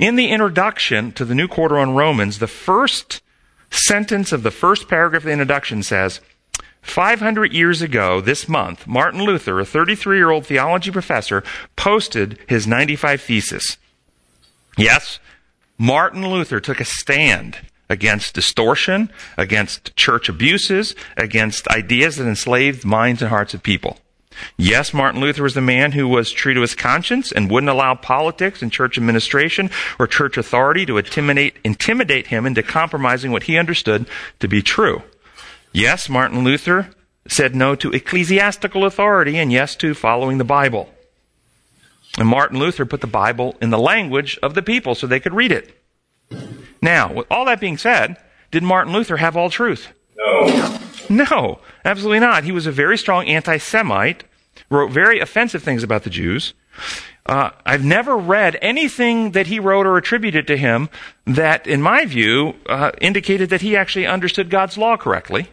In the introduction to the New Quarter on Romans, the first sentence of the first paragraph of the introduction says, 500 years ago, this month, Martin Luther, a 33 year old theology professor, posted his 95 Thesis. Yes, Martin Luther took a stand against distortion, against church abuses, against ideas that enslaved minds and hearts of people. Yes, Martin Luther was the man who was true to his conscience and wouldn't allow politics and church administration or church authority to intimidate, intimidate him into compromising what he understood to be true. Yes, Martin Luther said no to ecclesiastical authority and yes to following the Bible. And Martin Luther put the Bible in the language of the people so they could read it. Now, with all that being said, did Martin Luther have all truth? No. No, absolutely not. He was a very strong anti Semite, wrote very offensive things about the Jews. Uh, I've never read anything that he wrote or attributed to him that, in my view, uh, indicated that he actually understood God's law correctly.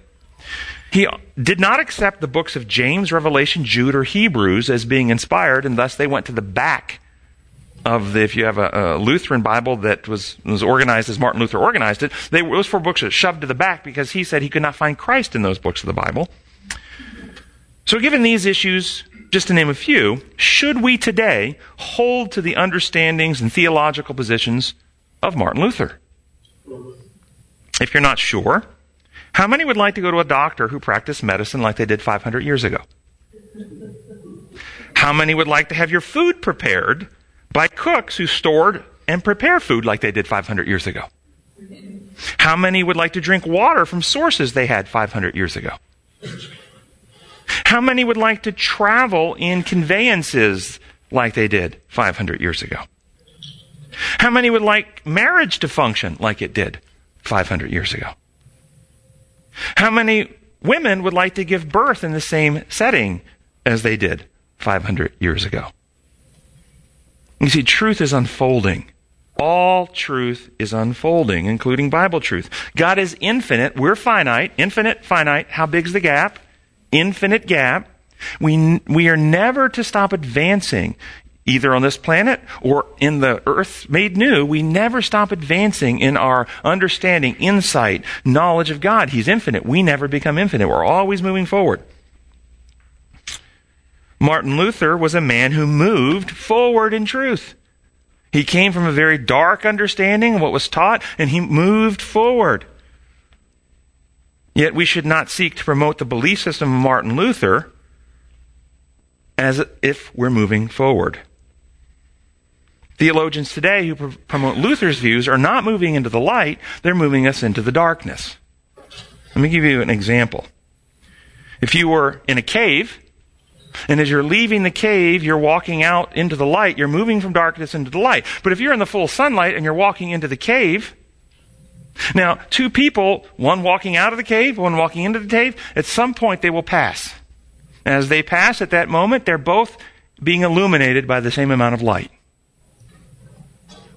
He did not accept the books of James, Revelation, Jude, or Hebrews as being inspired, and thus they went to the back of the, if you have a, a, Lutheran Bible that was, was organized as Martin Luther organized it, they, those four books are shoved to the back because he said he could not find Christ in those books of the Bible. So given these issues, just to name a few, should we today hold to the understandings and theological positions of Martin Luther? If you're not sure, how many would like to go to a doctor who practiced medicine like they did 500 years ago? How many would like to have your food prepared by cooks who stored and prepare food like they did 500 years ago? How many would like to drink water from sources they had 500 years ago? How many would like to travel in conveyances like they did 500 years ago? How many would like marriage to function like it did 500 years ago? How many women would like to give birth in the same setting as they did 500 years ago? You see, truth is unfolding. All truth is unfolding, including Bible truth. God is infinite. We're finite. Infinite, finite. How big's the gap? Infinite gap. We, we are never to stop advancing, either on this planet or in the earth made new. We never stop advancing in our understanding, insight, knowledge of God. He's infinite. We never become infinite. We're always moving forward. Martin Luther was a man who moved forward in truth. He came from a very dark understanding of what was taught, and he moved forward. Yet we should not seek to promote the belief system of Martin Luther as if we're moving forward. Theologians today who promote Luther's views are not moving into the light, they're moving us into the darkness. Let me give you an example. If you were in a cave and as you're leaving the cave, you're walking out into the light. You're moving from darkness into the light. But if you're in the full sunlight and you're walking into the cave, now, two people, one walking out of the cave, one walking into the cave, at some point they will pass. As they pass at that moment, they're both being illuminated by the same amount of light.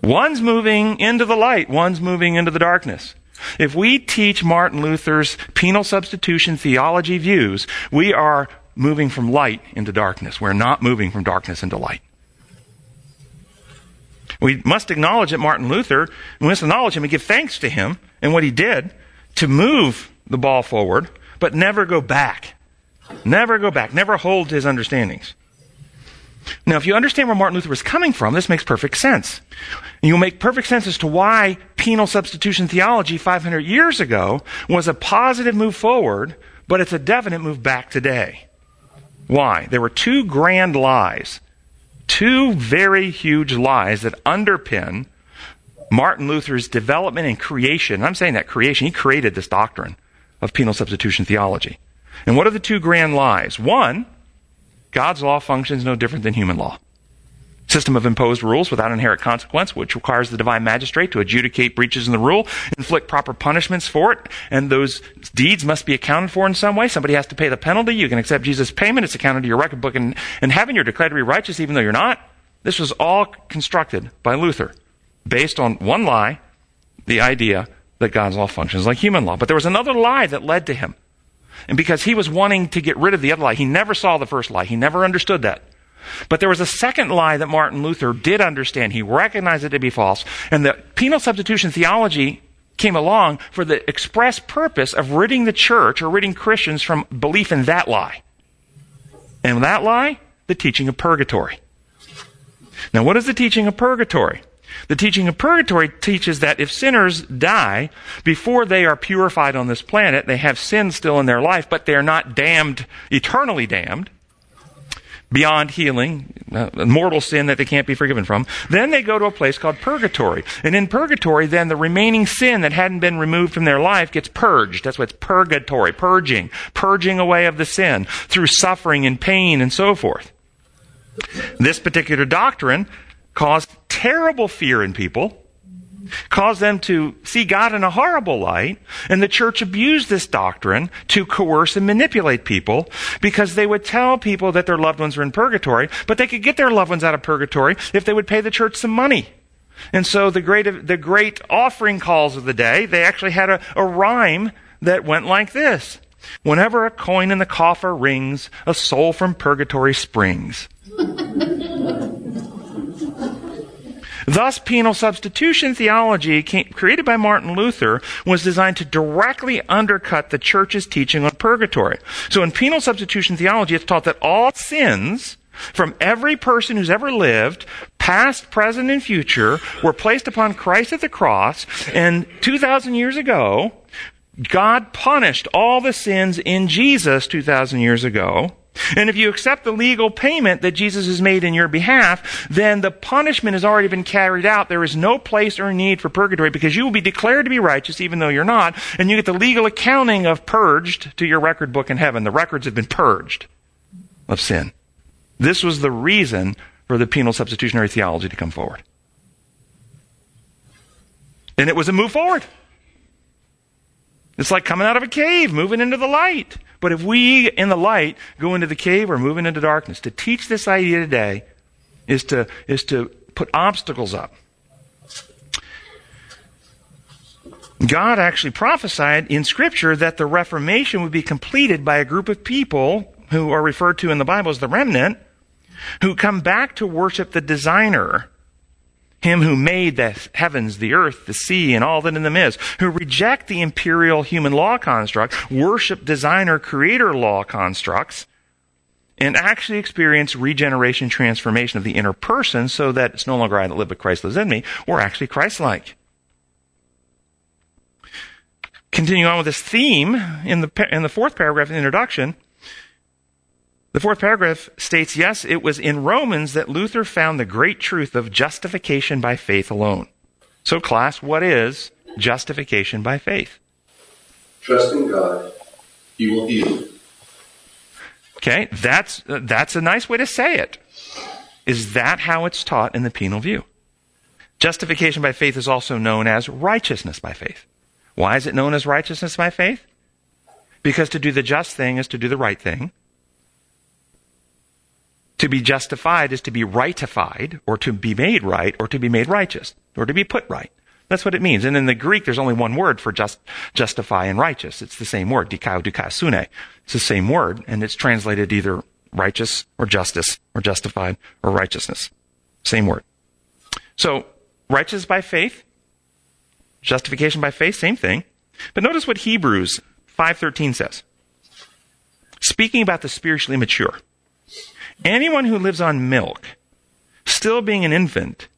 One's moving into the light, one's moving into the darkness. If we teach Martin Luther's penal substitution theology views, we are moving from light into darkness. We're not moving from darkness into light. We must acknowledge that Martin Luther, we must acknowledge him and give thanks to him and what he did to move the ball forward, but never go back. Never go back. Never hold to his understandings. Now, if you understand where Martin Luther was coming from, this makes perfect sense. You'll make perfect sense as to why penal substitution theology 500 years ago was a positive move forward, but it's a definite move back today. Why? There were two grand lies, two very huge lies that underpin Martin Luther's development and creation. I'm saying that creation, he created this doctrine of penal substitution theology. And what are the two grand lies? One, God's law functions no different than human law system of imposed rules without inherent consequence, which requires the divine magistrate to adjudicate breaches in the rule, inflict proper punishments for it, and those deeds must be accounted for in some way. Somebody has to pay the penalty. You can accept Jesus' payment. It's accounted to your record book in, in heaven. You're declared to be righteous even though you're not. This was all constructed by Luther based on one lie, the idea that God's law functions like human law. But there was another lie that led to him. And because he was wanting to get rid of the other lie, he never saw the first lie. He never understood that. But there was a second lie that Martin Luther did understand. He recognized it to be false. And the penal substitution theology came along for the express purpose of ridding the church or ridding Christians from belief in that lie. And that lie? The teaching of purgatory. Now, what is the teaching of purgatory? The teaching of purgatory teaches that if sinners die before they are purified on this planet, they have sin still in their life, but they are not damned, eternally damned, beyond healing, uh, mortal sin that they can't be forgiven from. Then they go to a place called purgatory. And in purgatory, then the remaining sin that hadn't been removed from their life gets purged. That's what's purgatory, purging, purging away of the sin through suffering and pain and so forth. This particular doctrine caused terrible fear in people, caused them to see God in a horrible light, and the church abused this doctrine to coerce and manipulate people because they would tell people that their loved ones were in purgatory, but they could get their loved ones out of purgatory if they would pay the church some money. And so the great, the great offering calls of the day, they actually had a, a rhyme that went like this. Whenever a coin in the coffer rings, a soul from purgatory springs. Thus, penal substitution theology created by Martin Luther was designed to directly undercut the church's teaching on purgatory. So in penal substitution theology, it's taught that all sins from every person who's ever lived, past, present, and future, were placed upon Christ at the cross, and 2,000 years ago, God punished all the sins in Jesus 2,000 years ago, and if you accept the legal payment that Jesus has made in your behalf, then the punishment has already been carried out. There is no place or need for purgatory because you will be declared to be righteous even though you're not, and you get the legal accounting of purged to your record book in heaven. The records have been purged of sin. This was the reason for the penal substitutionary theology to come forward. And it was a move forward. It's like coming out of a cave, moving into the light. But if we in the light go into the cave, we're moving into darkness. To teach this idea today is to, is to put obstacles up. God actually prophesied in Scripture that the Reformation would be completed by a group of people who are referred to in the Bible as the remnant, who come back to worship the designer him who made the heavens, the earth, the sea, and all that in them is, who reject the imperial human law construct, worship designer creator law constructs, and actually experience regeneration, transformation of the inner person so that it's no longer I that live, but Christ lives in me. We're actually Christ-like. Continuing on with this theme, in the, in the fourth paragraph in the introduction, the fourth paragraph states, yes, it was in Romans that Luther found the great truth of justification by faith alone. So, class, what is justification by faith? Trust in God, He will heal. Okay, that's, that's a nice way to say it. Is that how it's taught in the penal view? Justification by faith is also known as righteousness by faith. Why is it known as righteousness by faith? Because to do the just thing is to do the right thing. To be justified is to be rightified, or to be made right, or to be made righteous, or to be put right. That's what it means. And in the Greek, there's only one word for just, justify and righteous. It's the same word, dikao. It's the same word, and it's translated either righteous or justice, or justified or righteousness. Same word. So, righteous by faith, justification by faith, same thing. But notice what Hebrews 5.13 says. Speaking about the spiritually mature. Anyone who lives on milk, still being an infant,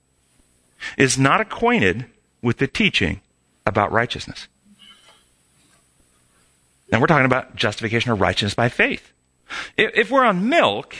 is not acquainted with the teaching about righteousness. Now we're talking about justification or righteousness by faith. If we're on milk,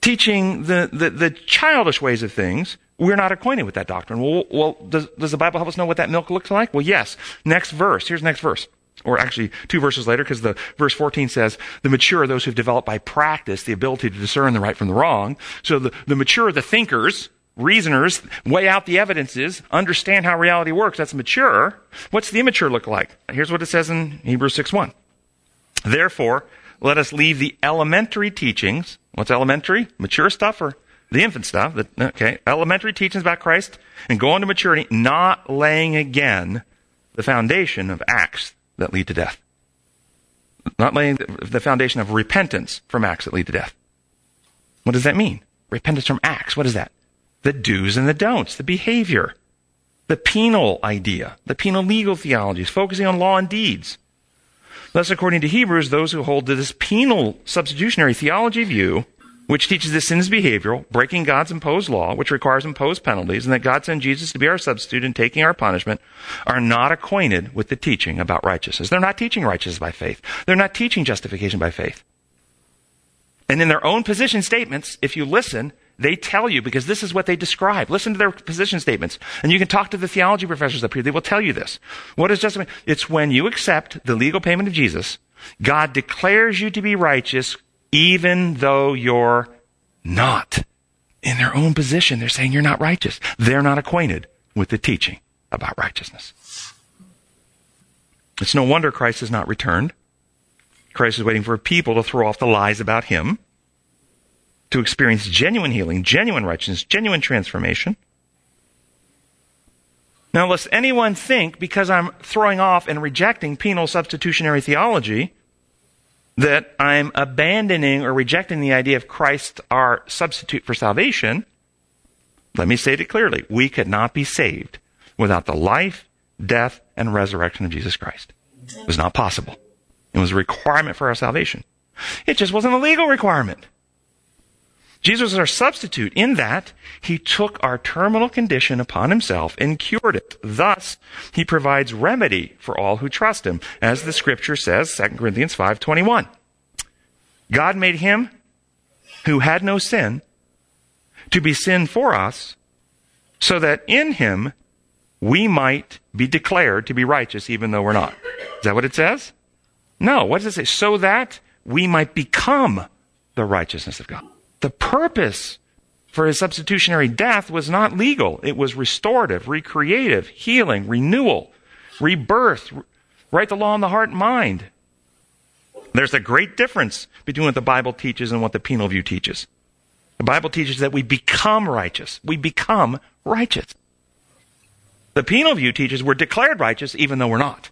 teaching the, the, the, childish ways of things, we're not acquainted with that doctrine. Well, well does, does the Bible help us know what that milk looks like? Well, yes. Next verse. Here's next verse or actually two verses later, because the verse 14 says, the mature are those who've developed by practice the ability to discern the right from the wrong. So the, the mature, the thinkers, reasoners, weigh out the evidences, understand how reality works. That's mature. What's the immature look like? Here's what it says in Hebrews 6.1. Therefore, let us leave the elementary teachings. What's elementary? Mature stuff or the infant stuff? okay. Elementary teachings about Christ and go on to maturity, not laying again the foundation of acts that lead to death. Not laying the foundation of repentance from acts that lead to death. What does that mean? Repentance from acts. What is that? The do's and the don'ts, the behavior, the penal idea, the penal legal theologies, focusing on law and deeds. Thus, according to Hebrews, those who hold to this penal substitutionary theology view, which teaches that sin is behavioral, breaking God's imposed law, which requires imposed penalties, and that God sent Jesus to be our substitute in taking our punishment, are not acquainted with the teaching about righteousness. They're not teaching righteousness by faith. They're not teaching justification by faith. And in their own position statements, if you listen, they tell you because this is what they describe. Listen to their position statements. And you can talk to the theology professors up here. They will tell you this. What is justification? It's when you accept the legal payment of Jesus, God declares you to be righteous even though you're not. In their own position, they're saying you're not righteous. They're not acquainted with the teaching about righteousness. It's no wonder Christ has not returned. Christ is waiting for people to throw off the lies about him, to experience genuine healing, genuine righteousness, genuine transformation. Now, lest anyone think, because I'm throwing off and rejecting penal substitutionary theology, that I'm abandoning or rejecting the idea of Christ our substitute for salvation, let me state it clearly. We could not be saved without the life, death, and resurrection of Jesus Christ. It was not possible. It was a requirement for our salvation. It just wasn't a legal requirement. Jesus is our substitute in that he took our terminal condition upon himself and cured it. Thus, he provides remedy for all who trust him, as the scripture says, 2 Corinthians 5:21. God made him who had no sin to be sin for us, so that in him we might be declared to be righteous even though we're not. Is that what it says? No. What does it say? So that we might become the righteousness of God. The purpose for his substitutionary death was not legal. It was restorative, recreative, healing, renewal, rebirth, write the law in the heart and mind. There's a great difference between what the Bible teaches and what the penal view teaches. The Bible teaches that we become righteous. We become righteous. The penal view teaches we're declared righteous even though we're not.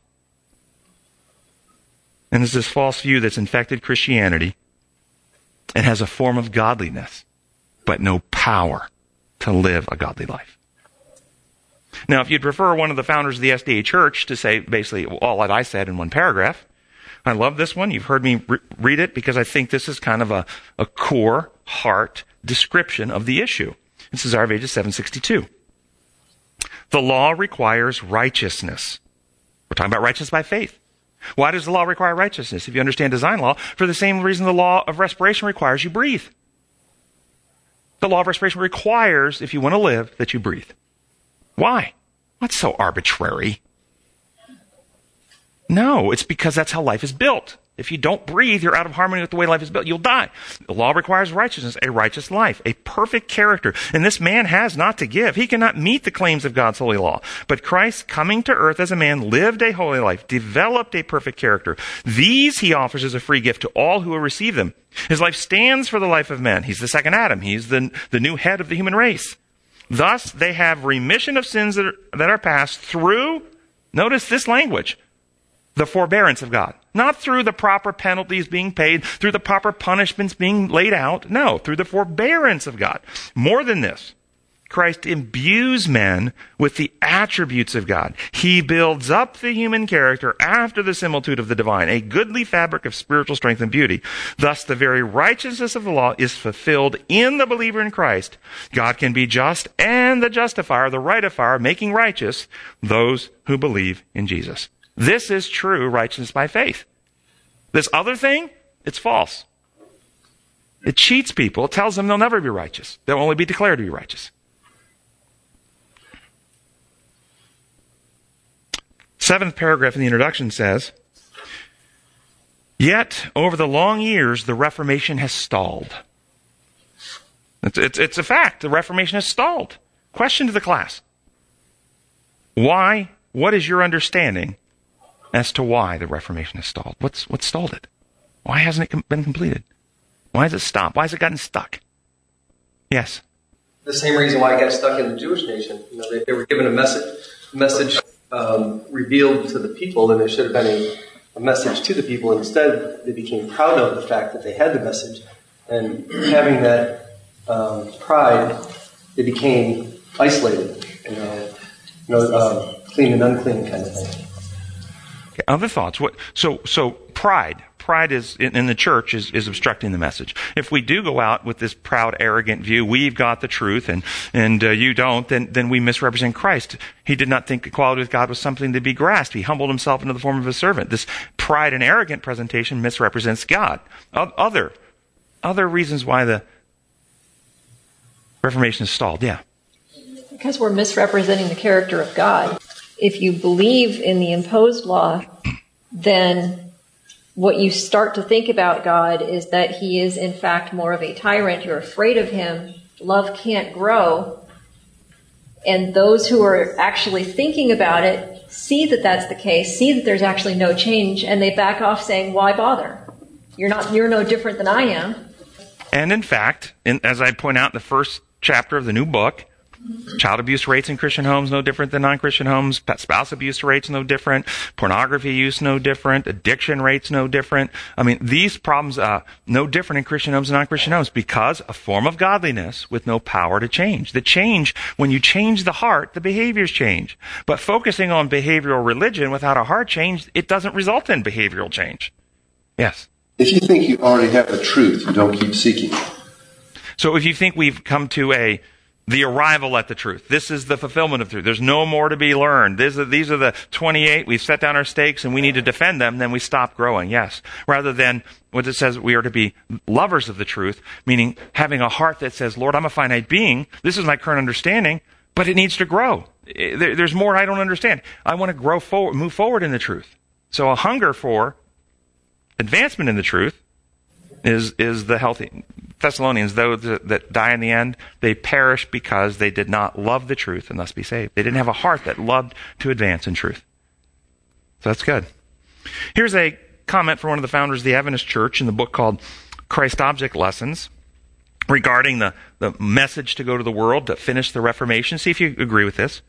And there's this false view that's infected Christianity and has a form of godliness, but no power to live a godly life. Now, if you'd prefer one of the founders of the SDA Church to say basically all that I said in one paragraph, I love this one. You've heard me re- read it because I think this is kind of a, a core heart description of the issue. This is RVages 762. The law requires righteousness. We're talking about righteousness by faith. Why does the law require righteousness? If you understand design law, for the same reason the law of respiration requires you breathe. The law of respiration requires, if you want to live, that you breathe. Why? What's so arbitrary? No, it's because that's how life is built. If you don't breathe, you're out of harmony with the way life is built. You'll die. The law requires righteousness, a righteous life, a perfect character. And this man has not to give. He cannot meet the claims of God's holy law. But Christ, coming to earth as a man, lived a holy life, developed a perfect character. These he offers as a free gift to all who will receive them. His life stands for the life of men. He's the second Adam. He's the, the new head of the human race. Thus, they have remission of sins that are, that are past through, notice this language, the forbearance of God. Not through the proper penalties being paid, through the proper punishments being laid out. No, through the forbearance of God. More than this, Christ imbues men with the attributes of God. He builds up the human character after the similitude of the divine, a goodly fabric of spiritual strength and beauty. Thus, the very righteousness of the law is fulfilled in the believer in Christ. God can be just and the justifier, the rightifier, making righteous those who believe in Jesus. This is true righteousness by faith. This other thing, it's false. It cheats people. It tells them they'll never be righteous. They'll only be declared to be righteous. Seventh paragraph in the introduction says, Yet, over the long years, the Reformation has stalled. It's, it's, it's, a fact. The Reformation has stalled. Question to the class. Why? What is your understanding as to why the Reformation has stalled. What's, what stalled it? Why hasn't it been completed? Why has it stopped? Why has it gotten stuck? Yes. The same reason why it got stuck in the Jewish nation. You know, they, they were given a message, message um, revealed to the people, and there should have been a, a message to the people. Instead, they became proud of the fact that they had the message, And having that um, pride, they became isolated, you know, you know um, clean and unclean kind of thing. Other thoughts? What? So, so pride. Pride is in, in the church is, is obstructing the message. If we do go out with this proud, arrogant view, we've got the truth and and uh, you don't, then then we misrepresent Christ. He did not think equality with God was something to be grasped. He humbled himself into the form of a servant. This pride and arrogant presentation misrepresents God. Other other reasons why the Reformation is stalled. Yeah. Because we're misrepresenting the character of God. If you believe in the imposed law, then what you start to think about God is that he is in fact more of a tyrant. You're afraid of him. Love can't grow. And those who are actually thinking about it see that that's the case, see that there's actually no change, and they back off saying, why bother? You're not, you're no different than I am. And in fact, in, as I point out in the first chapter of the new book, Child abuse rates in Christian homes no different than non-Christian homes. Spouse abuse rates no different. Pornography use no different. Addiction rates no different. I mean, these problems are no different in Christian homes and non-Christian homes because a form of godliness with no power to change. The change, when you change the heart, the behaviors change. But focusing on behavioral religion without a heart change, it doesn't result in behavioral change. Yes. If you think you already have the truth, you don't keep seeking. So if you think we've come to a the arrival at the truth. This is the fulfillment of truth. There's no more to be learned. These are, these are the 28. We've set down our stakes and we need to defend them. Then we stop growing. Yes. Rather than what it says we are to be lovers of the truth, meaning having a heart that says, Lord, I'm a finite being. This is my current understanding, but it needs to grow. Eh, there's more I don't understand. I want to grow forward, move forward in the truth. So a hunger for advancement in the truth is, is the healthy. Thessalonians, those that die in the end, they perish because they did not love the truth and thus be saved. They didn't have a heart that loved to advance in truth. So that's good. Here's a comment from one of the founders of the Adventist Church in the book called Christ Object Lessons regarding the, the message to go to the world to finish the Reformation. See if you agree with this.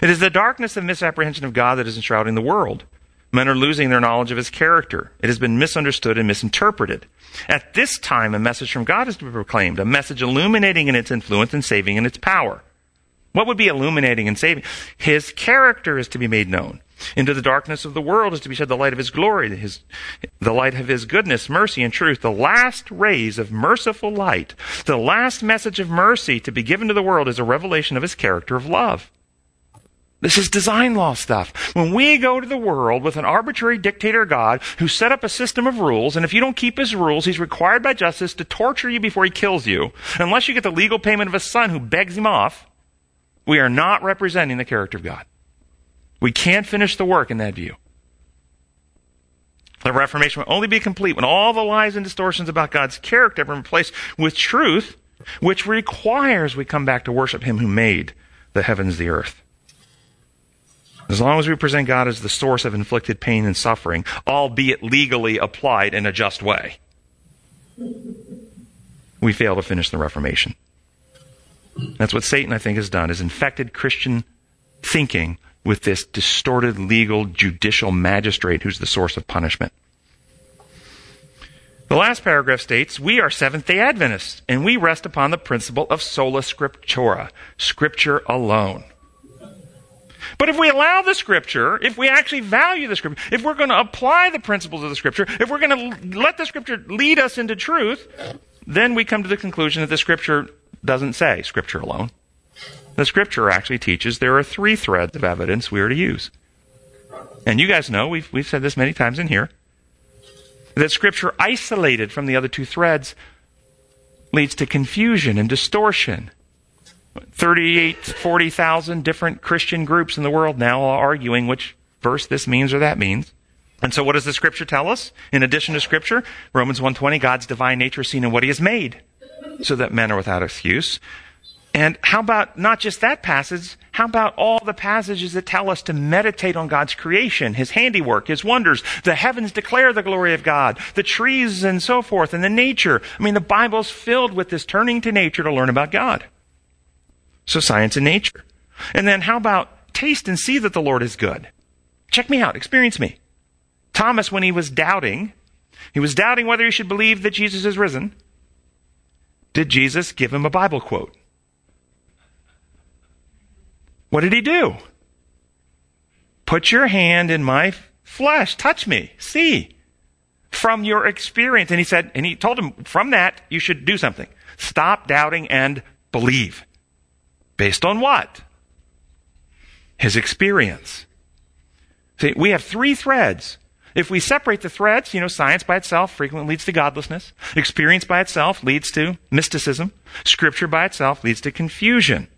It is the darkness of misapprehension of God that is enshrouding the world. Men are losing their knowledge of his character. It has been misunderstood and misinterpreted. At this time, a message from God is to be proclaimed, a message illuminating in its influence and saving in its power. What would be illuminating and saving? His character is to be made known. Into the darkness of the world is to be shed the light of his glory, his, the light of his goodness, mercy, and truth, the last rays of merciful light. The last message of mercy to be given to the world is a revelation of his character of love. This is design law stuff. When we go to the world with an arbitrary dictator God who set up a system of rules, and if you don't keep his rules, he's required by justice to torture you before he kills you, unless you get the legal payment of a son who begs him off, we are not representing the character of God. We can't finish the work in that view. The Reformation will only be complete when all the lies and distortions about God's character have been replaced with truth, which requires we come back to worship him who made the heavens, the earth. As long as we present God as the source of inflicted pain and suffering, albeit legally applied in a just way, we fail to finish the Reformation. That's what Satan, I think, has done, is infected Christian thinking with this distorted legal judicial magistrate who's the source of punishment. The last paragraph states, We are Seventh day Adventists, and we rest upon the principle of sola scriptura, Scripture alone. But if we allow the scripture, if we actually value the scripture, if we're going to apply the principles of the scripture, if we're going to let the scripture lead us into truth, then we come to the conclusion that the scripture doesn't say scripture alone. The scripture actually teaches there are three threads of evidence we are to use. And you guys know, we've, we've said this many times in here, that scripture isolated from the other two threads leads to confusion and distortion 38, 40,000 different Christian groups in the world now are arguing which verse this means or that means. And so what does the scripture tell us? In addition to scripture, Romans 1:20, God's divine nature is seen in what he has made, so that men are without excuse. And how about not just that passage? How about all the passages that tell us to meditate on God's creation, His handiwork, His wonders? The heavens declare the glory of God, the trees and so forth, and the nature. I mean, the Bible's filled with this turning to nature to learn about God. So science and nature. And then how about taste and see that the Lord is good? Check me out. Experience me. Thomas, when he was doubting, he was doubting whether he should believe that Jesus is risen. did Jesus give him a Bible quote? What did he do? Put your hand in my flesh, touch me, see from your experience. And he said, and he told him from that, you should do something. Stop doubting and believe. Based on what? His experience. See, we have three threads. If we separate the threads, you know, science by itself frequently leads to godlessness. Experience by itself leads to mysticism. Scripture by itself leads to confusion.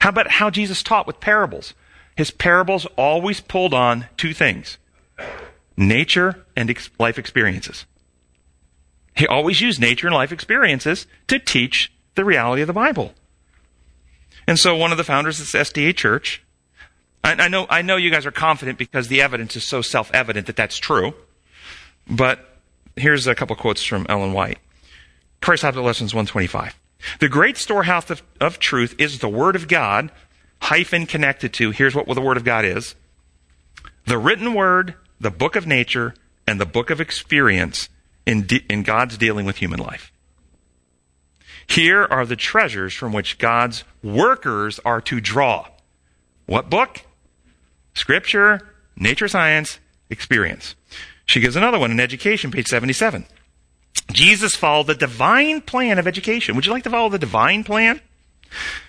How about how Jesus taught with parables? His parables always pulled on two things nature and ex- life experiences. He always used nature and life experiences to teach the reality of the Bible. And so one of the founders of this SDA church, I, I know, I know you guys are confident because the evidence is so self-evident that that's true. But here's a couple quotes from Ellen White. Christ Object Lessons 125. The great storehouse of, of truth is the Word of God, hyphen connected to, here's what the Word of God is. The written Word the book of nature and the book of experience in, de- in God's dealing with human life. Here are the treasures from which God's workers are to draw. What book? Scripture, nature science, experience. She gives another one in education, page 77. Jesus followed the divine plan of education. Would you like to follow the divine plan?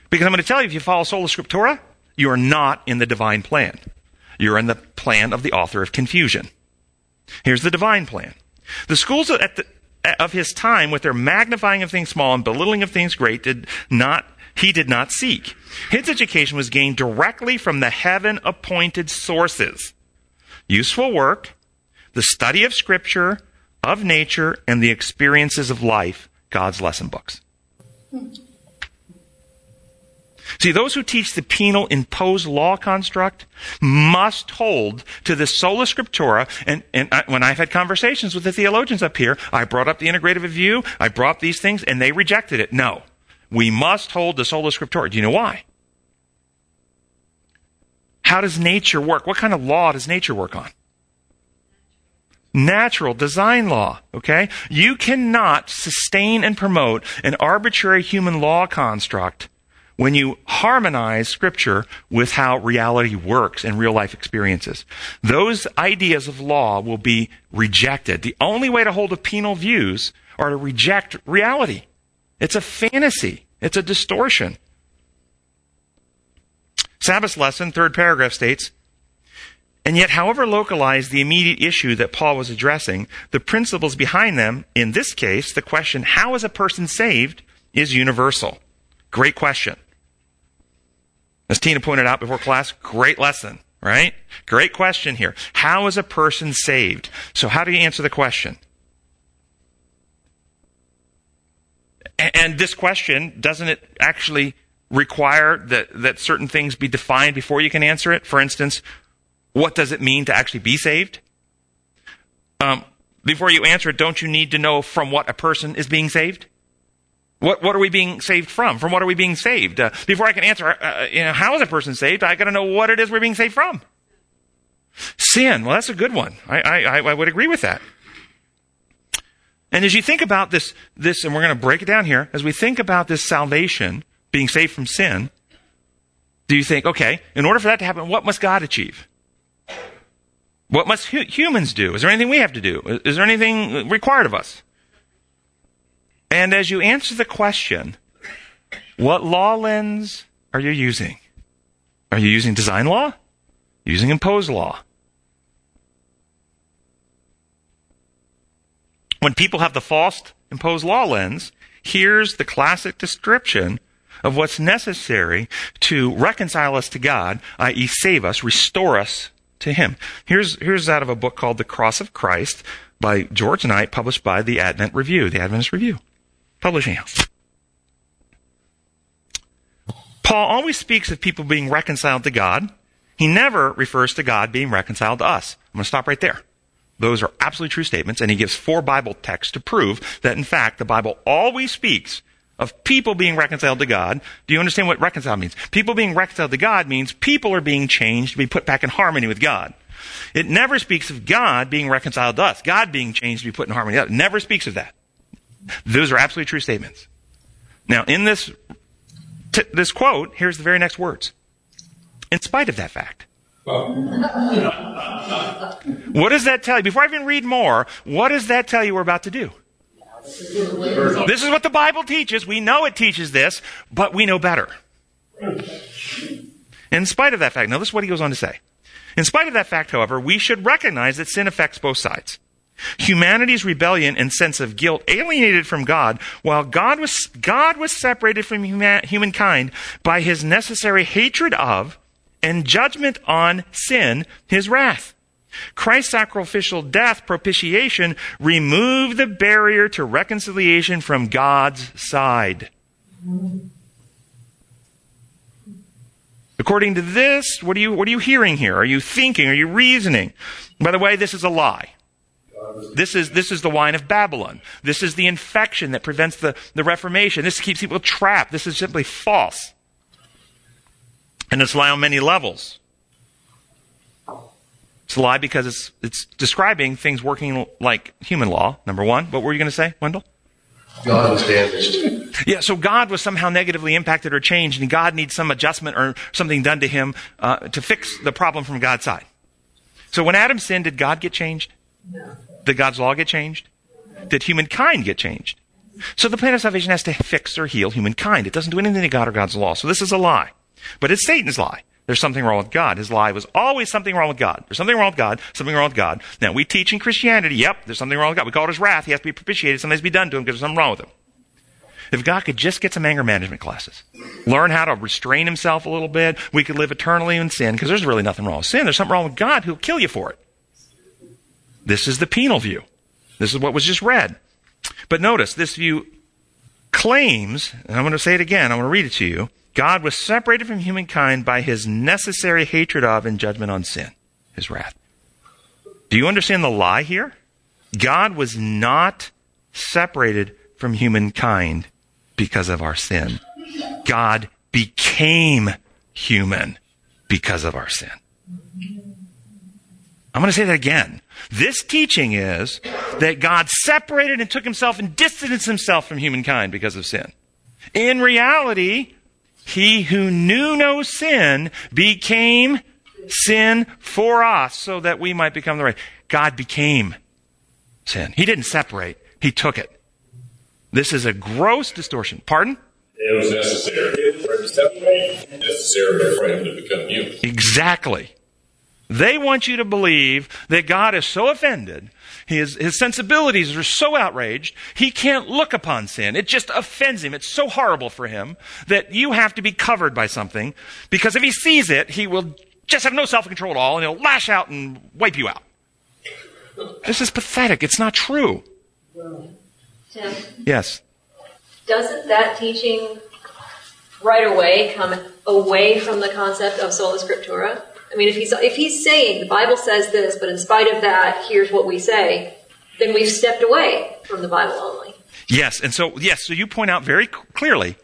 Because I'm going to tell you, if you follow Sola Scriptura, you are not in the divine plan. You're in the plan of the author of confusion. Here's the divine plan. The schools at the, of his time, with their magnifying of things small and belittling of things great, did not he did not seek. His education was gained directly from the heaven appointed sources. Useful work, the study of scripture, of nature, and the experiences of life, God's lesson books. Hmm. See, those who teach the penal imposed law construct must hold to the sola scriptura. And, and I, when I've had conversations with the theologians up here, I brought up the integrative view, I brought these things, and they rejected it. No. We must hold the sola scriptura. Do you know why? How does nature work? What kind of law does nature work on? Natural design law, okay? You cannot sustain and promote an arbitrary human law construct when you harmonize scripture with how reality works and real life experiences. Those ideas of law will be rejected. The only way to hold to penal views are to reject reality. It's a fantasy. It's a distortion. Sabbath lesson, third paragraph states, and yet, however localized the immediate issue that Paul was addressing, the principles behind them, in this case, the question, how is a person saved, is universal. Great question. As Tina pointed out before class, great lesson, right? Great question here. How is a person saved? So how do you answer the question? And this question, doesn't it actually require that, that certain things be defined before you can answer it? For instance, what does it mean to actually be saved? Um, before you answer it, don't you need to know from what a person is being saved? What, what are we being saved from? From what are we being saved? Uh, before I can answer, uh, uh you know, how is a person saved? I got to know what it is we're being saved from. Sin. Well, that's a good one. I, I, I would agree with that. And as you think about this, this, and we're going to break it down here, as we think about this salvation, being saved from sin, do you think, okay, in order for that to happen, what must God achieve? What must hu- humans do? Is there anything we have to do? Is there anything required of us? And as you answer the question, what law lens are you using? Are you using design law? Using imposed law? When people have the false imposed law lens, here's the classic description of what's necessary to reconcile us to God, i.e., save us, restore us to Him. Here's, here's out of a book called The Cross of Christ by George Knight, published by the Advent Review, the Adventist Review publishing house. Paul always speaks of people being reconciled to God. He never refers to God being reconciled to us. I'm going to stop right there. Those are absolutely true statements, and he gives four Bible texts to prove that, in fact, the Bible always speaks of people being reconciled to God. Do you understand what reconciled means? People being reconciled to God means people are being changed to be put back in harmony with God. It never speaks of God being reconciled to us, God being changed to be put in harmony with God. It never speaks of that. Those are absolutely true statements. Now, in this, t- this quote, here's the very next words. In spite of that fact. what does that tell you? Before I even read more, what does that tell you we're about to do? This is what the Bible teaches. We know it teaches this, but we know better. In spite of that fact, now this is what he goes on to say. In spite of that fact, however, we should recognize that sin affects both sides. Humanity's rebellion and sense of guilt alienated from God, while God was, God was separated from human, humankind by his necessary hatred of and judgment on sin, his wrath. Christ's sacrificial death, propitiation, removed the barrier to reconciliation from God's side. According to this, what are you, what are you hearing here? Are you thinking? Are you reasoning? By the way, this is a lie. This is, this is the wine of Babylon. This is the infection that prevents the, the Reformation. This keeps people trapped. This is simply false. And it's a lie on many levels. It's a lie because it's, it's describing things working like human law, number one. What were you going to say, Wendell? God was damaged. Yeah, so God was somehow negatively impacted or changed, and God needs some adjustment or something done to him uh, to fix the problem from God's side. So when Adam sinned, did God get changed? No. Did God's law get changed? Did humankind get changed? So the plan of salvation has to fix or heal humankind. It doesn't do anything to God or God's law. So this is a lie. But it's Satan's lie. There's something wrong with God. His lie was always something wrong with God. There's something wrong with God, something wrong with God. Now, we teach in Christianity, yep, there's something wrong with God. We call it his wrath. He has to be propitiated. Something has to be done to him because there's something wrong with him. If God could just get some anger management classes, learn how to restrain himself a little bit, we could live eternally in sin because there's really nothing wrong with sin. There's something wrong with God who'll kill you for it. This is the penal view. This is what was just read. But notice, this view claims, and I'm going to say it again, I'm going to read it to you. God was separated from humankind by his necessary hatred of and judgment on sin, his wrath. Do you understand the lie here? God was not separated from humankind because of our sin. God became human because of our sin. I'm going to say that again. This teaching is that God separated and took himself and distanced himself from humankind because of sin. In reality, he who knew no sin became sin for us so that we might become the right. God became sin. He didn't separate. He took it. This is a gross distortion. Pardon? It was necessary for him to separate, necessary for him to become human. Exactly. They want you to believe that God is so offended, his, his sensibilities are so outraged, he can't look upon sin. It just offends him. It's so horrible for him that you have to be covered by something because if he sees it, he will just have no self control at all and he'll lash out and wipe you out. This is pathetic. It's not true. Tim, Yes. doesn't that teaching right away come away from the concept of sola scriptura? I mean, if he's if he's saying the Bible says this, but in spite of that, here's what we say, then we've stepped away from the Bible only. Yes, and so yes, so you point out very clearly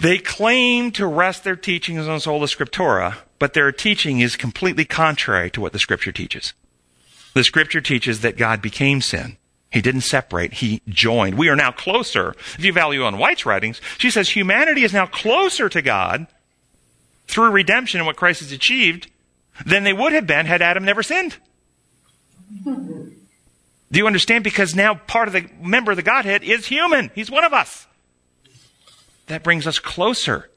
they claim to rest their teachings on sola scriptura, but their teaching is completely contrary to what the scripture teaches. The scripture teaches that God became sin. He didn't separate, he joined. We are now closer. If you value Ellen White's writings, she says humanity is now closer to God through redemption and what Christ has achieved than they would have been had Adam never sinned. Do you understand? Because now part of the member of the Godhead is human. He's one of us. That brings us closer.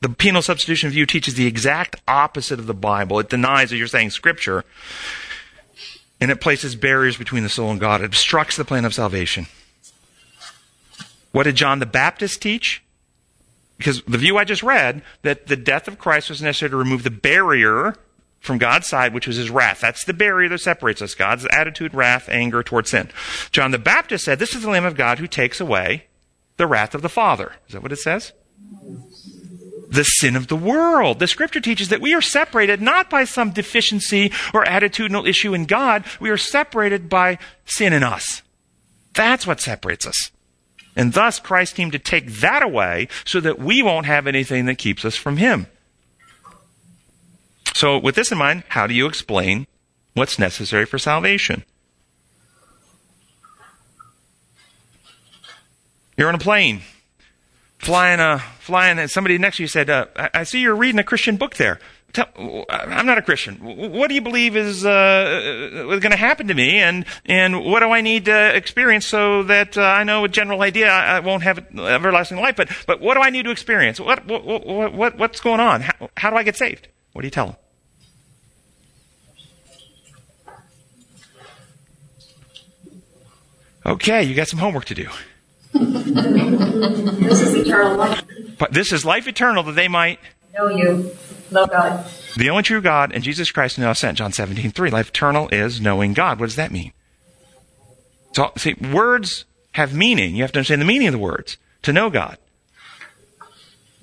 The penal substitution view teaches the exact opposite of the Bible. It denies, as you're saying, Scripture, and it places barriers between the soul and God. It obstructs the plan of salvation. What did John the Baptist teach? Because the view I just read, that the death of Christ was necessary to remove the barrier from God's side, which was his wrath. That's the barrier that separates us. God's attitude, wrath, anger toward sin. John the Baptist said, This is the Lamb of God who takes away the wrath of the Father. Is that what it says? The sin of the world. The scripture teaches that we are separated not by some deficiency or attitudinal issue in God. We are separated by sin in us. That's what separates us. And thus, Christ came to take that away so that we won't have anything that keeps us from Him. So, with this in mind, how do you explain what's necessary for salvation. You're on a plane, flying, uh, flying, and somebody next to you said, uh, I-, I see you're reading a Christian book there. Tell, I'm not a Christian. What do you believe is uh, going to happen to me, and and what do I need to experience so that uh, I know a general idea I, I won't have everlasting life? But but what do I need to experience? What what, what, what what's going on? How, how do I get saved? What do you tell them? Okay, you got some homework to do. This is eternal life. But this is life eternal that they might Know you. God. the only true God and Jesus Christ now sent. John 17, 3. Life eternal is knowing God. What does that mean? So, see, words have meaning. You have to understand the meaning of the words. To know God.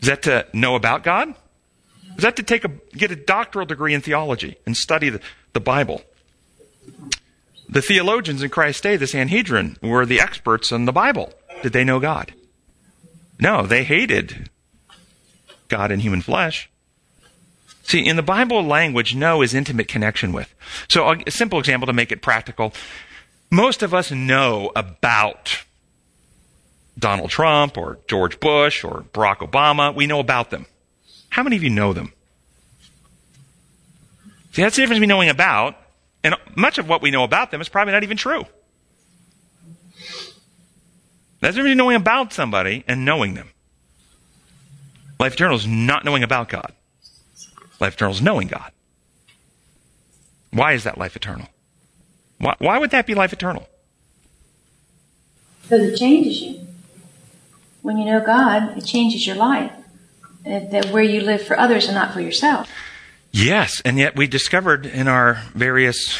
Is that to know about God? Is that to take a, get a doctoral degree in theology and study the, the Bible? The theologians in Christ's day, the Sanhedrin, were the experts on the Bible. Did they know God? No, they hated God in human flesh. See, in the Bible language, know is intimate connection with. So, a simple example to make it practical. Most of us know about Donald Trump or George Bush or Barack Obama. We know about them. How many of you know them? See, that's the difference between knowing about, and much of what we know about them is probably not even true. That's the difference between knowing about somebody and knowing them. Life eternal is not knowing about God. Life eternal is knowing God. Why is that life eternal? Why, why would that be life eternal? Because it changes you. When you know God, it changes your life. That where you live for others and not for yourself. Yes, and yet we discovered in our various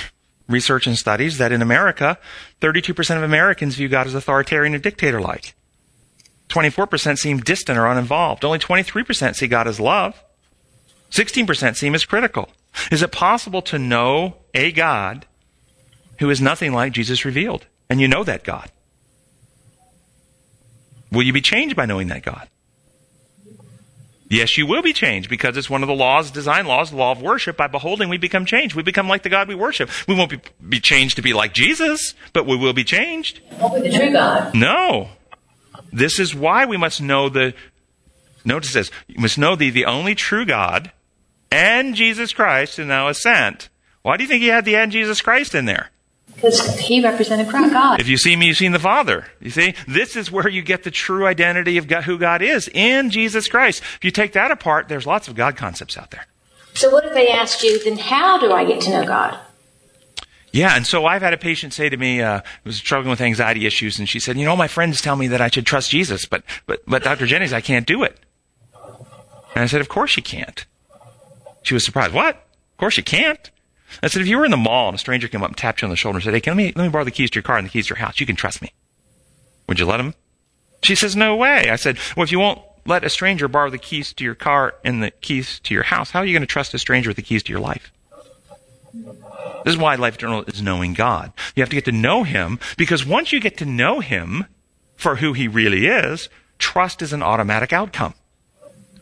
research and studies that in America, 32% of Americans view God as authoritarian and dictator like. 24% seem distant or uninvolved. Only 23% see God as love. 16% seem as critical. Is it possible to know a God who is nothing like Jesus revealed? And you know that God. Will you be changed by knowing that God? Yes, you will be changed because it's one of the laws, design laws, the law of worship. By beholding, we become changed. We become like the God we worship. We won't be, be changed to be like Jesus, but we will be changed. Only the true God. No. This is why we must know the, notice this, you must know the, the only true God and Jesus Christ and now is sent. Why do you think he had the and Jesus Christ in there? Because he represented God. If you see me, you've seen the Father. You see, this is where you get the true identity of God, who God is in Jesus Christ. If you take that apart, there's lots of God concepts out there. So what if they asked you, then how do I get to know God? Yeah, and so I've had a patient say to me, uh, was struggling with anxiety issues, and she said, "You know, my friends tell me that I should trust Jesus, but but but Dr. Jennings, I can't do it." And I said, "Of course you can't." She was surprised. What? Of course you can't. I said, if you were in the mall and a stranger came up and tapped you on the shoulder and said, "Hey, can let me let me borrow the keys to your car and the keys to your house? You can trust me." Would you let him? She says, "No way." I said, "Well, if you won't let a stranger borrow the keys to your car and the keys to your house, how are you going to trust a stranger with the keys to your life?" This is why life eternal is knowing God. You have to get to know Him because once you get to know Him for who He really is, trust is an automatic outcome.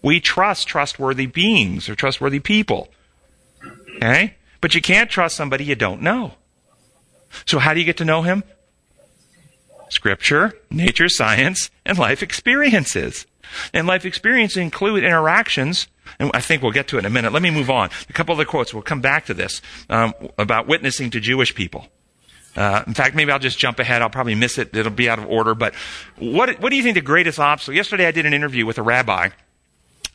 We trust trustworthy beings or trustworthy people. Okay? But you can't trust somebody you don't know. So how do you get to know Him? Scripture, nature, science, and life experiences. And life experiences include interactions, and I think we'll get to it in a minute. Let me move on. A couple of the quotes, we'll come back to this, um, about witnessing to Jewish people. Uh, in fact, maybe I'll just jump ahead. I'll probably miss it. It'll be out of order. But what, what do you think the greatest obstacle? Yesterday I did an interview with a rabbi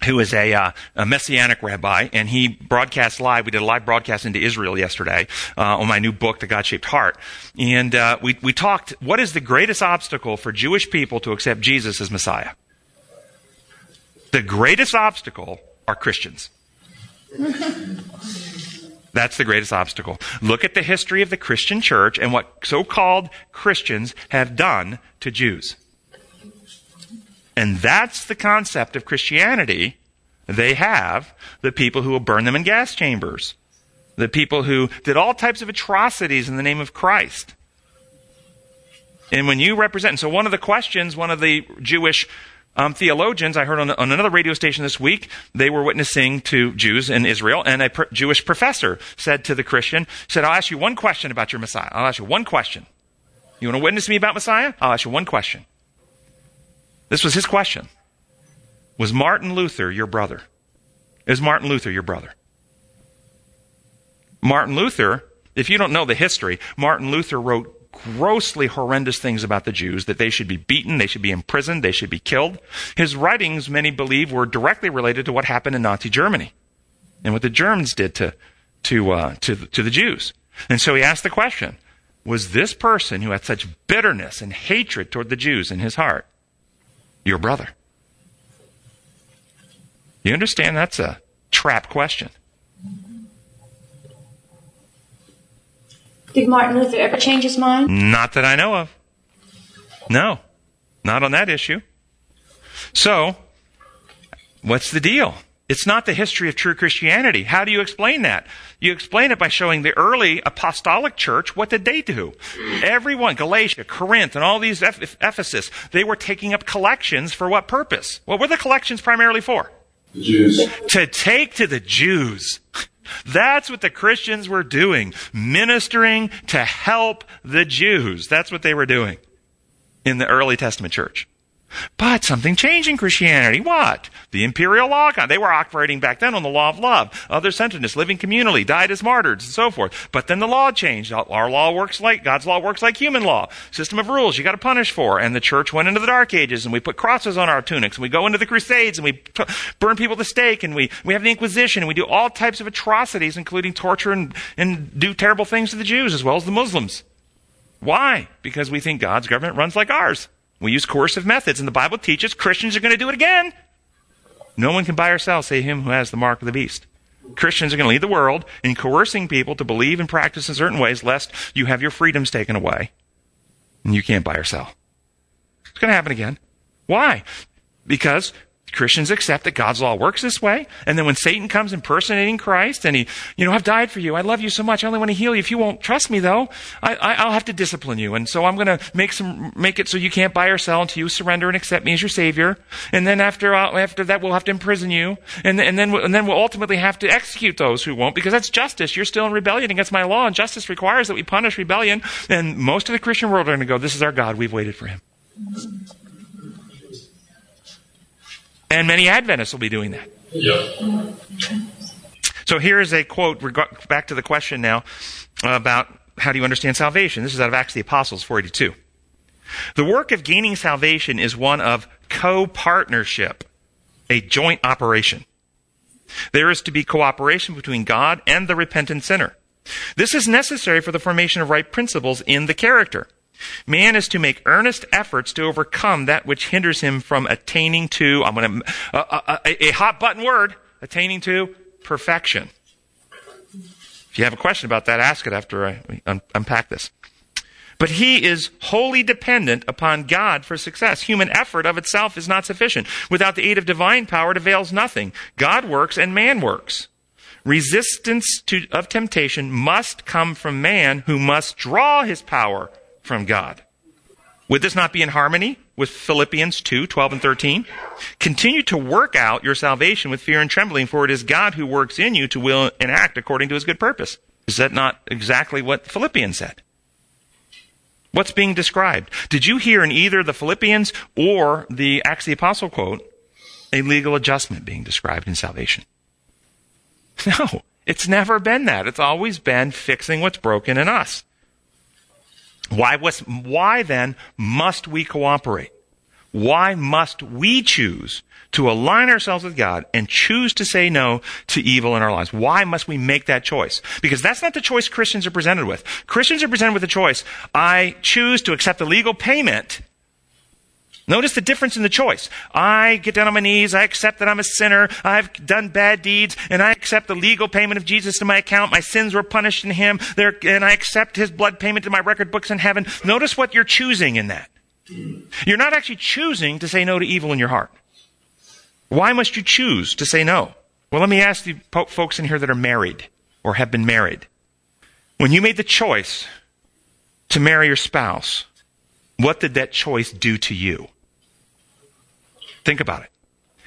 who is a, uh, a messianic rabbi, and he broadcast live. We did a live broadcast into Israel yesterday uh, on my new book, The God-Shaped Heart, and uh, we we talked. What is the greatest obstacle for Jewish people to accept Jesus as Messiah? The greatest obstacle are Christians. That's the greatest obstacle. Look at the history of the Christian church and what so-called Christians have done to Jews. And that's the concept of Christianity they have, the people who will burn them in gas chambers, the people who did all types of atrocities in the name of Christ. And when you represent, so one of the questions one of the Jewish um, theologians, I heard on, on, another radio station this week, they were witnessing to Jews in Israel, and a Jewish professor said to the Christian, said, I'll ask you one question about your Messiah. I'll ask you one question. You want to witness me about Messiah? I'll ask you one question. This was his question. Was Martin Luther your brother? Is Martin Luther your brother? Martin Luther, if you don't know the history, Martin Luther wrote grossly horrendous things about the Jews, that they should be beaten, they should be imprisoned, they should be killed. His writings, many believe, were directly related to what happened in Nazi Germany and what the Germans did to, to, uh, to, to the Jews. And so he asked the question, was this person who had such bitterness and hatred toward the Jews in his heart your brother? You understand that's a trap question. Did Martin Luther ever change his mind? Not that I know of. No, not on that issue. So, what's the deal? It's not the history of true Christianity. How do you explain that? You explain it by showing the early apostolic church, what did they do? Everyone, Galatia, Corinth, and all these Ephesus, they were taking up collections for what purpose? What were the collections primarily for? The Jews. To take to the Jews. That's what the Christians were doing, ministering to help the Jews. That's what they were doing in the early Testament church. But something changed in Christianity. What? The imperial law. They were operating back then on the law of love, other centeredness, living communally, died as martyrs, and so forth. But then the law changed. Our law works like, God's law works like human law. System of rules you gotta punish for. And the church went into the dark ages and we put crosses on our tunics and we go into the crusades and we burn people to stake and we, we have the Inquisition and we do all types of atrocities, including torture and, and do terrible things to the Jews as well as the Muslims. Why? Because we think God's government runs like ours. We use coercive methods, and the Bible teaches Christians are going to do it again. No one can buy or sell, say him who has the mark of the beast. Christians are going to lead the world in coercing people to believe and practice in certain ways, lest you have your freedoms taken away and you can't buy or sell. It's going to happen again. Why? Because Christians accept that God's law works this way. And then when Satan comes impersonating Christ and he, you know, I've died for you. I love you so much. I only want to heal you. If you won't trust me though, I, will have to discipline you. And so I'm going to make some, make it so you can't buy or sell until you surrender and accept me as your savior. And then after, uh, after that, we'll have to imprison you. And, and then, and then we'll ultimately have to execute those who won't because that's justice. You're still in rebellion against my law and justice requires that we punish rebellion. And most of the Christian world are going to go, this is our God. We've waited for him. And many Adventists will be doing that. Yep. So here is a quote, back to the question now about how do you understand salvation. This is out of Acts of the Apostles 482. The work of gaining salvation is one of co-partnership, a joint operation. There is to be cooperation between God and the repentant sinner. This is necessary for the formation of right principles in the character. Man is to make earnest efforts to overcome that which hinders him from attaining to, I'm going to, uh, uh, a, a hot button word, attaining to perfection. If you have a question about that, ask it after I un- unpack this. But he is wholly dependent upon God for success. Human effort of itself is not sufficient. Without the aid of divine power, it avails nothing. God works and man works. Resistance to, of temptation must come from man who must draw his power from God. Would this not be in harmony with Philippians 2, 12 and 13? Continue to work out your salvation with fear and trembling, for it is God who works in you to will and act according to his good purpose. Is that not exactly what Philippians said? What's being described? Did you hear in either the Philippians or the Acts of the Apostle quote a legal adjustment being described in salvation? No, it's never been that. It's always been fixing what's broken in us. Why, was, why then must we cooperate? Why must we choose to align ourselves with God and choose to say no to evil in our lives? Why must we make that choice? Because that's not the choice Christians are presented with. Christians are presented with a choice. I choose to accept the legal payment Notice the difference in the choice. I get down on my knees. I accept that I'm a sinner. I've done bad deeds and I accept the legal payment of Jesus to my account. My sins were punished in Him there, and I accept His blood payment to my record books in heaven. Notice what you're choosing in that. You're not actually choosing to say no to evil in your heart. Why must you choose to say no? Well, let me ask the folks in here that are married or have been married. When you made the choice to marry your spouse, what did that choice do to you? Think about it.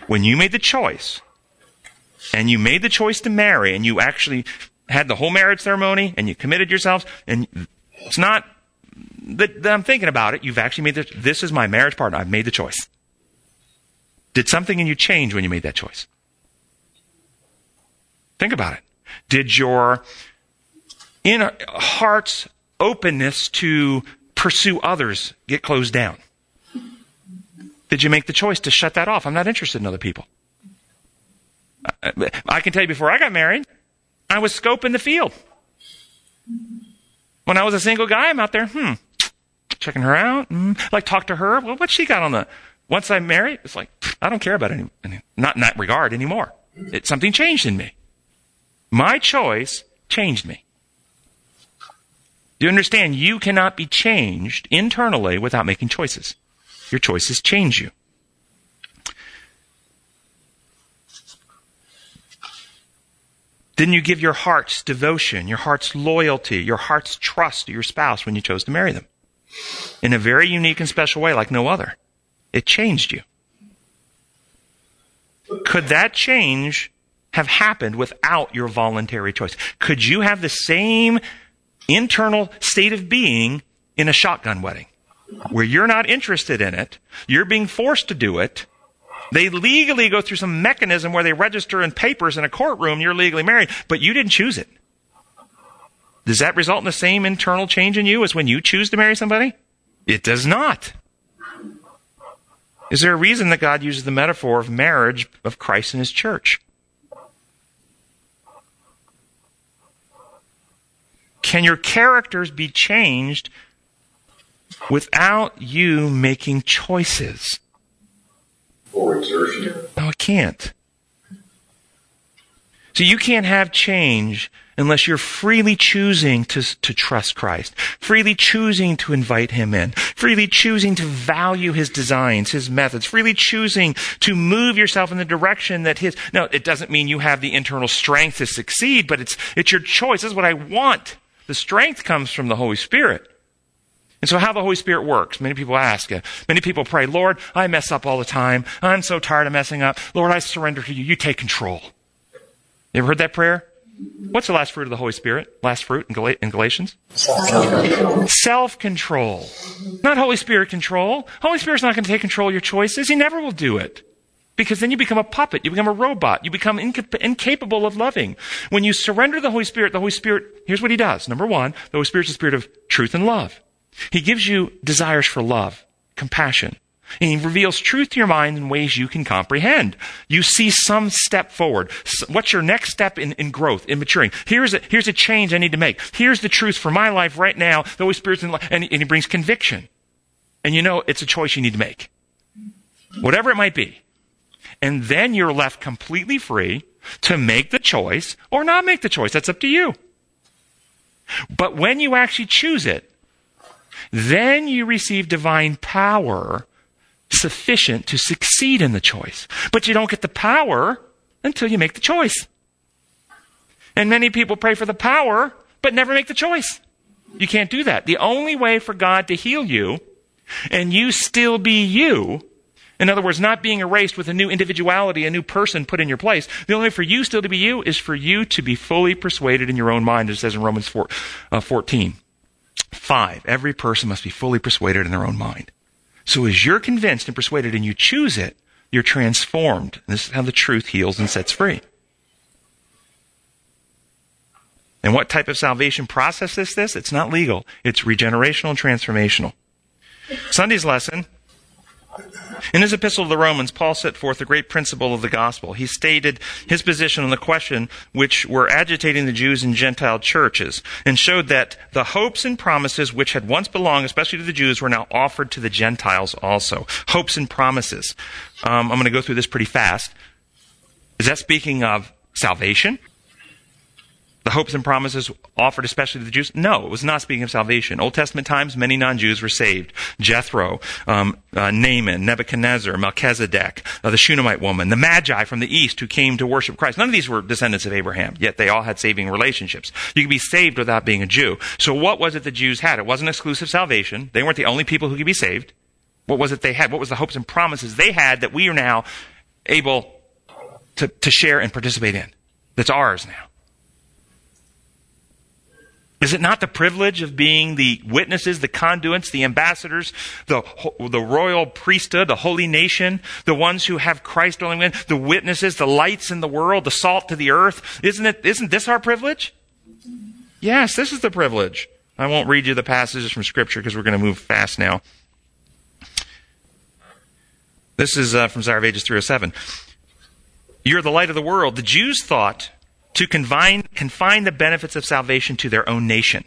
When you made the choice, and you made the choice to marry, and you actually had the whole marriage ceremony, and you committed yourselves, and it's not that, that I'm thinking about it. You've actually made this. This is my marriage partner. I've made the choice. Did something in you change when you made that choice? Think about it. Did your in heart's openness to pursue others get closed down? Did you make the choice to shut that off? I'm not interested in other people. I can tell you before I got married, I was scoping the field. When I was a single guy, I'm out there, hmm, checking her out, mm, like talk to her. Well, what she got on the? Once I'm married, it's like I don't care about it, any, not in that regard anymore. It, something changed in me. My choice changed me. Do you understand? You cannot be changed internally without making choices. Your choices change you. Didn't you give your heart's devotion, your heart's loyalty, your heart's trust to your spouse when you chose to marry them? In a very unique and special way, like no other. It changed you. Could that change have happened without your voluntary choice? Could you have the same internal state of being in a shotgun wedding where you're not interested in it, you're being forced to do it, they legally go through some mechanism where they register in papers in a courtroom, you're legally married, but you didn't choose it. Does that result in the same internal change in you as when you choose to marry somebody? It does not. Is there a reason that God uses the metaphor of marriage of Christ and his church? Can your characters be changed without you making choices? Or exertion. No, it can't. So you can't have change unless you're freely choosing to, to trust Christ, freely choosing to invite Him in, freely choosing to value His designs, His methods, freely choosing to move yourself in the direction that His, no, it doesn't mean you have the internal strength to succeed, but it's, it's your choice. This is what I want. The strength comes from the Holy Spirit. And so how the Holy Spirit works, many people ask. Many people pray, Lord, I mess up all the time. I'm so tired of messing up. Lord, I surrender to you. You take control. You ever heard that prayer? What's the last fruit of the Holy Spirit? Last fruit in, Gal- in Galatians? Self control. Not Holy Spirit control. Holy Spirit's not going to take control of your choices. He never will do it. Because then you become a puppet. You become a robot. You become inca- incapable of loving. When you surrender the Holy Spirit, the Holy Spirit, here's what He does. Number one, the Holy Spirit's the Spirit of truth and love. He gives you desires for love, compassion. And he reveals truth to your mind in ways you can comprehend. You see some step forward. What's your next step in, in growth, in maturing? Here's a, here's a change I need to make. Here's the truth for my life right now. The Holy Spirit's in life, and, and he brings conviction. And you know it's a choice you need to make. Whatever it might be. And then you're left completely free to make the choice or not make the choice. That's up to you. But when you actually choose it, then you receive divine power sufficient to succeed in the choice. But you don't get the power until you make the choice. And many people pray for the power, but never make the choice. You can't do that. The only way for God to heal you and you still be you, in other words, not being erased with a new individuality, a new person put in your place, the only way for you still to be you is for you to be fully persuaded in your own mind, as it says in Romans 4, uh, 14. Five, every person must be fully persuaded in their own mind. So as you're convinced and persuaded and you choose it, you're transformed. This is how the truth heals and sets free. And what type of salvation process is this? It's not legal. It's regenerational and transformational. Sunday's lesson in his epistle to the Romans, Paul set forth a great principle of the gospel. He stated his position on the question which were agitating the Jews and Gentile churches and showed that the hopes and promises which had once belonged, especially to the Jews, were now offered to the Gentiles also. Hopes and promises. Um, I'm going to go through this pretty fast. Is that speaking of salvation? The hopes and promises offered especially to the Jews? No, it was not speaking of salvation. Old Testament times, many non-Jews were saved. Jethro, um, uh, Naaman, Nebuchadnezzar, Melchizedek, uh, the Shunammite woman, the Magi from the east who came to worship Christ. None of these were descendants of Abraham, yet they all had saving relationships. You could be saved without being a Jew. So what was it the Jews had? It wasn't exclusive salvation. They weren't the only people who could be saved. What was it they had? What was the hopes and promises they had that we are now able to, to share and participate in? That's ours now. Is it not the privilege of being the witnesses, the conduits, the ambassadors, the, the royal priesthood, the holy nation, the ones who have Christ dwelling in, the witnesses, the lights in the world, the salt to the earth? Isn't it, isn't this our privilege? Yes, this is the privilege. I won't read you the passages from scripture because we're going to move fast now. This is uh, from Desire of Ages 307. You're the light of the world. The Jews thought to confine, confine the benefits of salvation to their own nation.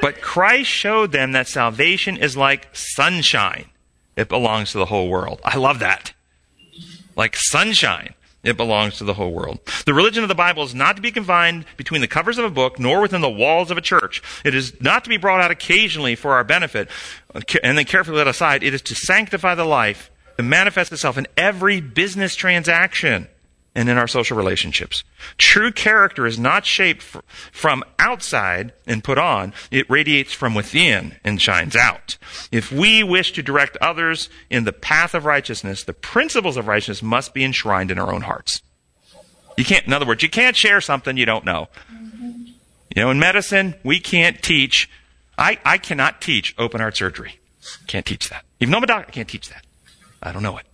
But Christ showed them that salvation is like sunshine. It belongs to the whole world. I love that. Like sunshine. It belongs to the whole world. The religion of the Bible is not to be confined between the covers of a book nor within the walls of a church. It is not to be brought out occasionally for our benefit and then carefully let aside. It is to sanctify the life, to manifest itself in every business transaction and in our social relationships. True character is not shaped from outside and put on. It radiates from within and shines out. If we wish to direct others in the path of righteousness, the principles of righteousness must be enshrined in our own hearts. You can't, in other words, you can't share something you don't know. You know, in medicine, we can't teach, I, I cannot teach open heart surgery. Can't teach that. Even though I'm a doctor, I can't teach that. I don't know it.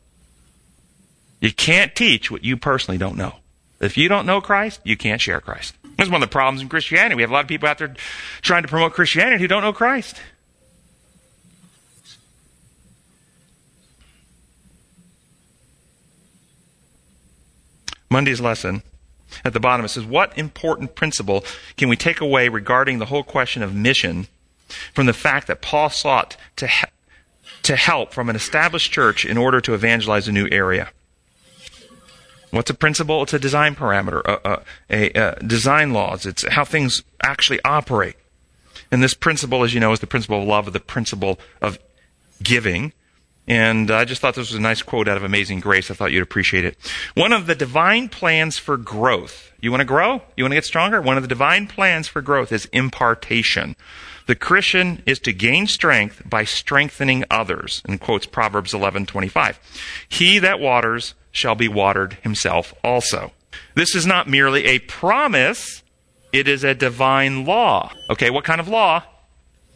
You can't teach what you personally don't know. If you don't know Christ, you can't share Christ. That's one of the problems in Christianity. We have a lot of people out there trying to promote Christianity who don't know Christ. Monday's lesson at the bottom it says, What important principle can we take away regarding the whole question of mission from the fact that Paul sought to, to help from an established church in order to evangelize a new area? What's a principle? It's a design parameter, a, a, design laws. It's how things actually operate. And this principle, as you know, is the principle of love, the principle of giving. And I just thought this was a nice quote out of Amazing Grace. I thought you'd appreciate it. One of the divine plans for growth. You want to grow? You want to get stronger? One of the divine plans for growth is impartation. The Christian is to gain strength by strengthening others. And quotes Proverbs 11:25. He that waters shall be watered himself also. This is not merely a promise, it is a divine law. Okay, what kind of law?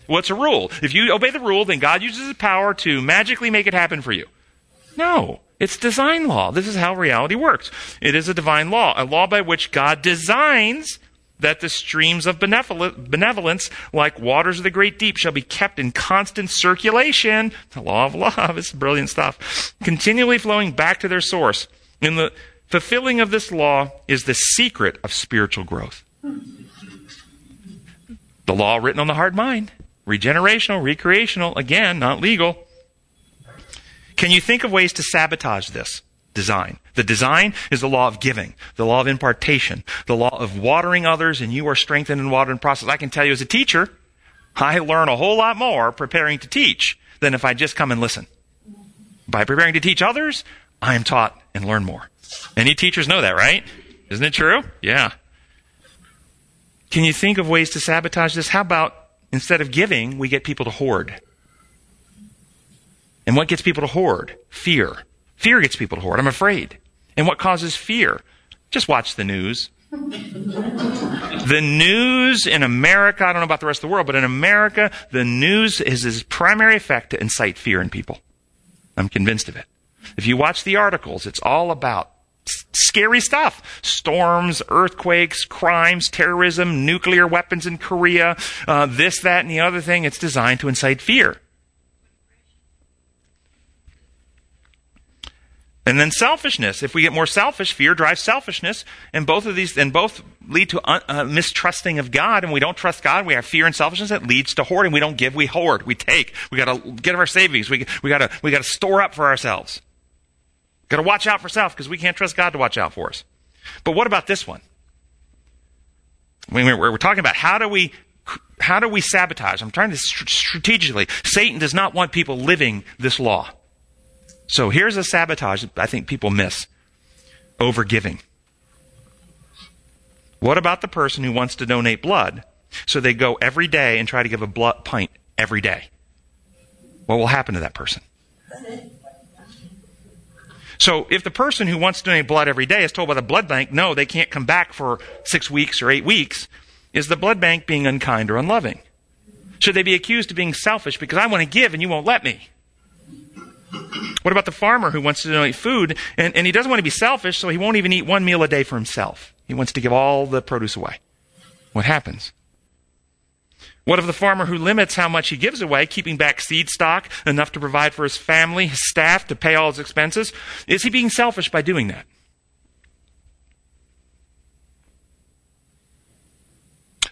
What's a rule? If you obey the rule, then God uses his power to magically make it happen for you. No. It's design law. This is how reality works. It is a divine law, a law by which God designs that the streams of benevolence, like waters of the great deep, shall be kept in constant circulation. The law of love is brilliant stuff. Continually flowing back to their source. In the fulfilling of this law is the secret of spiritual growth. The law written on the hard mind. Regenerational, recreational, again, not legal. Can you think of ways to sabotage this? Design. The design is the law of giving, the law of impartation, the law of watering others, and you are strengthened in water and process. I can tell you as a teacher, I learn a whole lot more preparing to teach than if I just come and listen. By preparing to teach others, I am taught and learn more. Any teachers know that, right? Isn't it true? Yeah. Can you think of ways to sabotage this? How about instead of giving, we get people to hoard? And what gets people to hoard? Fear. Fear gets people to hoard. I'm afraid. And what causes fear? Just watch the news. the news in America, I don't know about the rest of the world, but in America, the news is its primary effect to incite fear in people. I'm convinced of it. If you watch the articles, it's all about scary stuff. Storms, earthquakes, crimes, terrorism, nuclear weapons in Korea, uh, this, that, and the other thing. It's designed to incite fear. And then selfishness. If we get more selfish, fear drives selfishness, and both of these, and both lead to un, uh, mistrusting of God. And we don't trust God. We have fear and selfishness that leads to hoarding. We don't give. We hoard. We take. We got to get our savings. We we got to we got to store up for ourselves. Got to watch out for self because we can't trust God to watch out for us. But what about this one? we're, we're talking about how do we how do we sabotage? I'm trying to strategically. Satan does not want people living this law. So here's a sabotage I think people miss overgiving. What about the person who wants to donate blood? So they go every day and try to give a blood pint every day. what will happen to that person? So if the person who wants to donate blood every day is told by the blood bank, no, they can't come back for six weeks or eight weeks, is the blood bank being unkind or unloving? Should they be accused of being selfish because I want to give and you won't let me? What about the farmer who wants to donate food and, and he doesn't want to be selfish, so he won't even eat one meal a day for himself? He wants to give all the produce away. What happens? What of the farmer who limits how much he gives away, keeping back seed stock enough to provide for his family, his staff, to pay all his expenses? Is he being selfish by doing that?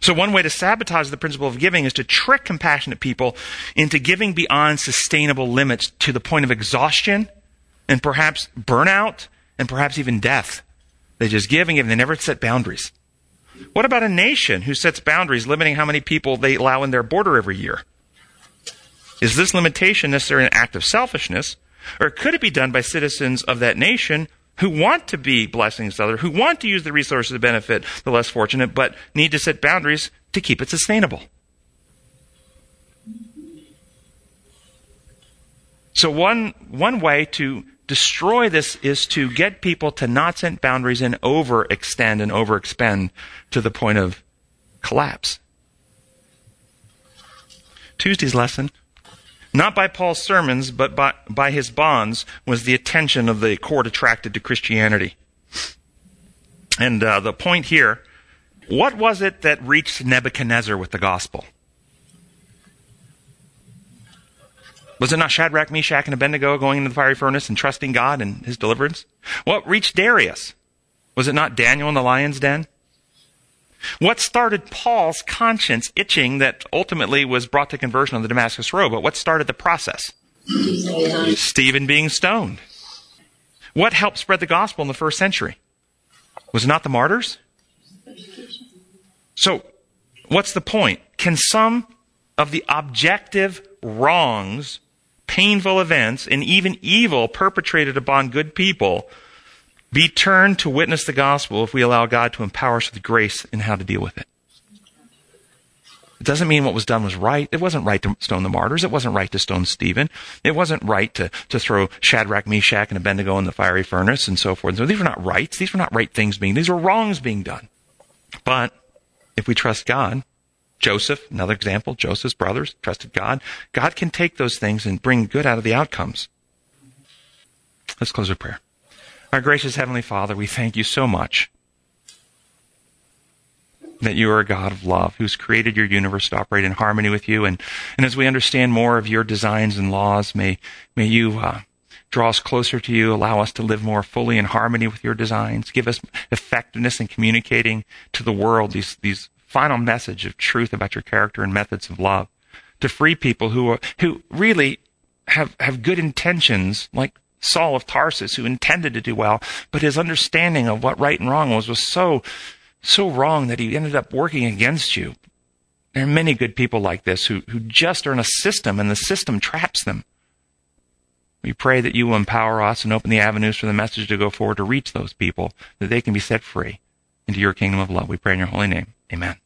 So, one way to sabotage the principle of giving is to trick compassionate people into giving beyond sustainable limits to the point of exhaustion and perhaps burnout and perhaps even death. They just give and give and they never set boundaries. What about a nation who sets boundaries limiting how many people they allow in their border every year? Is this limitation necessarily an act of selfishness, or could it be done by citizens of that nation who want to be blessings to others, who want to use the resources to benefit the less fortunate, but need to set boundaries to keep it sustainable? So one one way to destroy this is to get people to not set boundaries and overextend and overexpend to the point of collapse. Tuesday's lesson, not by Paul's sermons, but by, by his bonds, was the attention of the court attracted to Christianity. And uh, the point here, what was it that reached Nebuchadnezzar with the gospel? Was it not Shadrach, Meshach, and Abednego going into the fiery furnace and trusting God and his deliverance? What reached Darius? Was it not Daniel in the lion's den? What started Paul's conscience itching that ultimately was brought to conversion on the Damascus Road? But what started the process? Stephen being stoned. What helped spread the gospel in the first century? Was it not the martyrs? So, what's the point? Can some of the objective wrongs painful events, and even evil perpetrated upon good people be turned to witness the gospel if we allow God to empower us with grace in how to deal with it. It doesn't mean what was done was right. It wasn't right to stone the martyrs. It wasn't right to stone Stephen. It wasn't right to, to throw Shadrach, Meshach, and Abednego in the fiery furnace and so forth. So these were not rights. These were not right things being, these were wrongs being done. But if we trust God, Joseph, another example, Joseph's brothers trusted God. God can take those things and bring good out of the outcomes. Let's close with prayer. Our gracious Heavenly Father, we thank you so much that you are a God of love who's created your universe to operate in harmony with you. And, and as we understand more of your designs and laws, may, may you uh, draw us closer to you, allow us to live more fully in harmony with your designs, give us effectiveness in communicating to the world these, these final message of truth about your character and methods of love to free people who are, who really have, have good intentions, like Saul of Tarsus, who intended to do well, but his understanding of what right and wrong was was so, so wrong that he ended up working against you. There are many good people like this who, who just are in a system and the system traps them. We pray that you will empower us and open the avenues for the message to go forward to reach those people, that they can be set free into your kingdom of love. We pray in your holy name. Amen.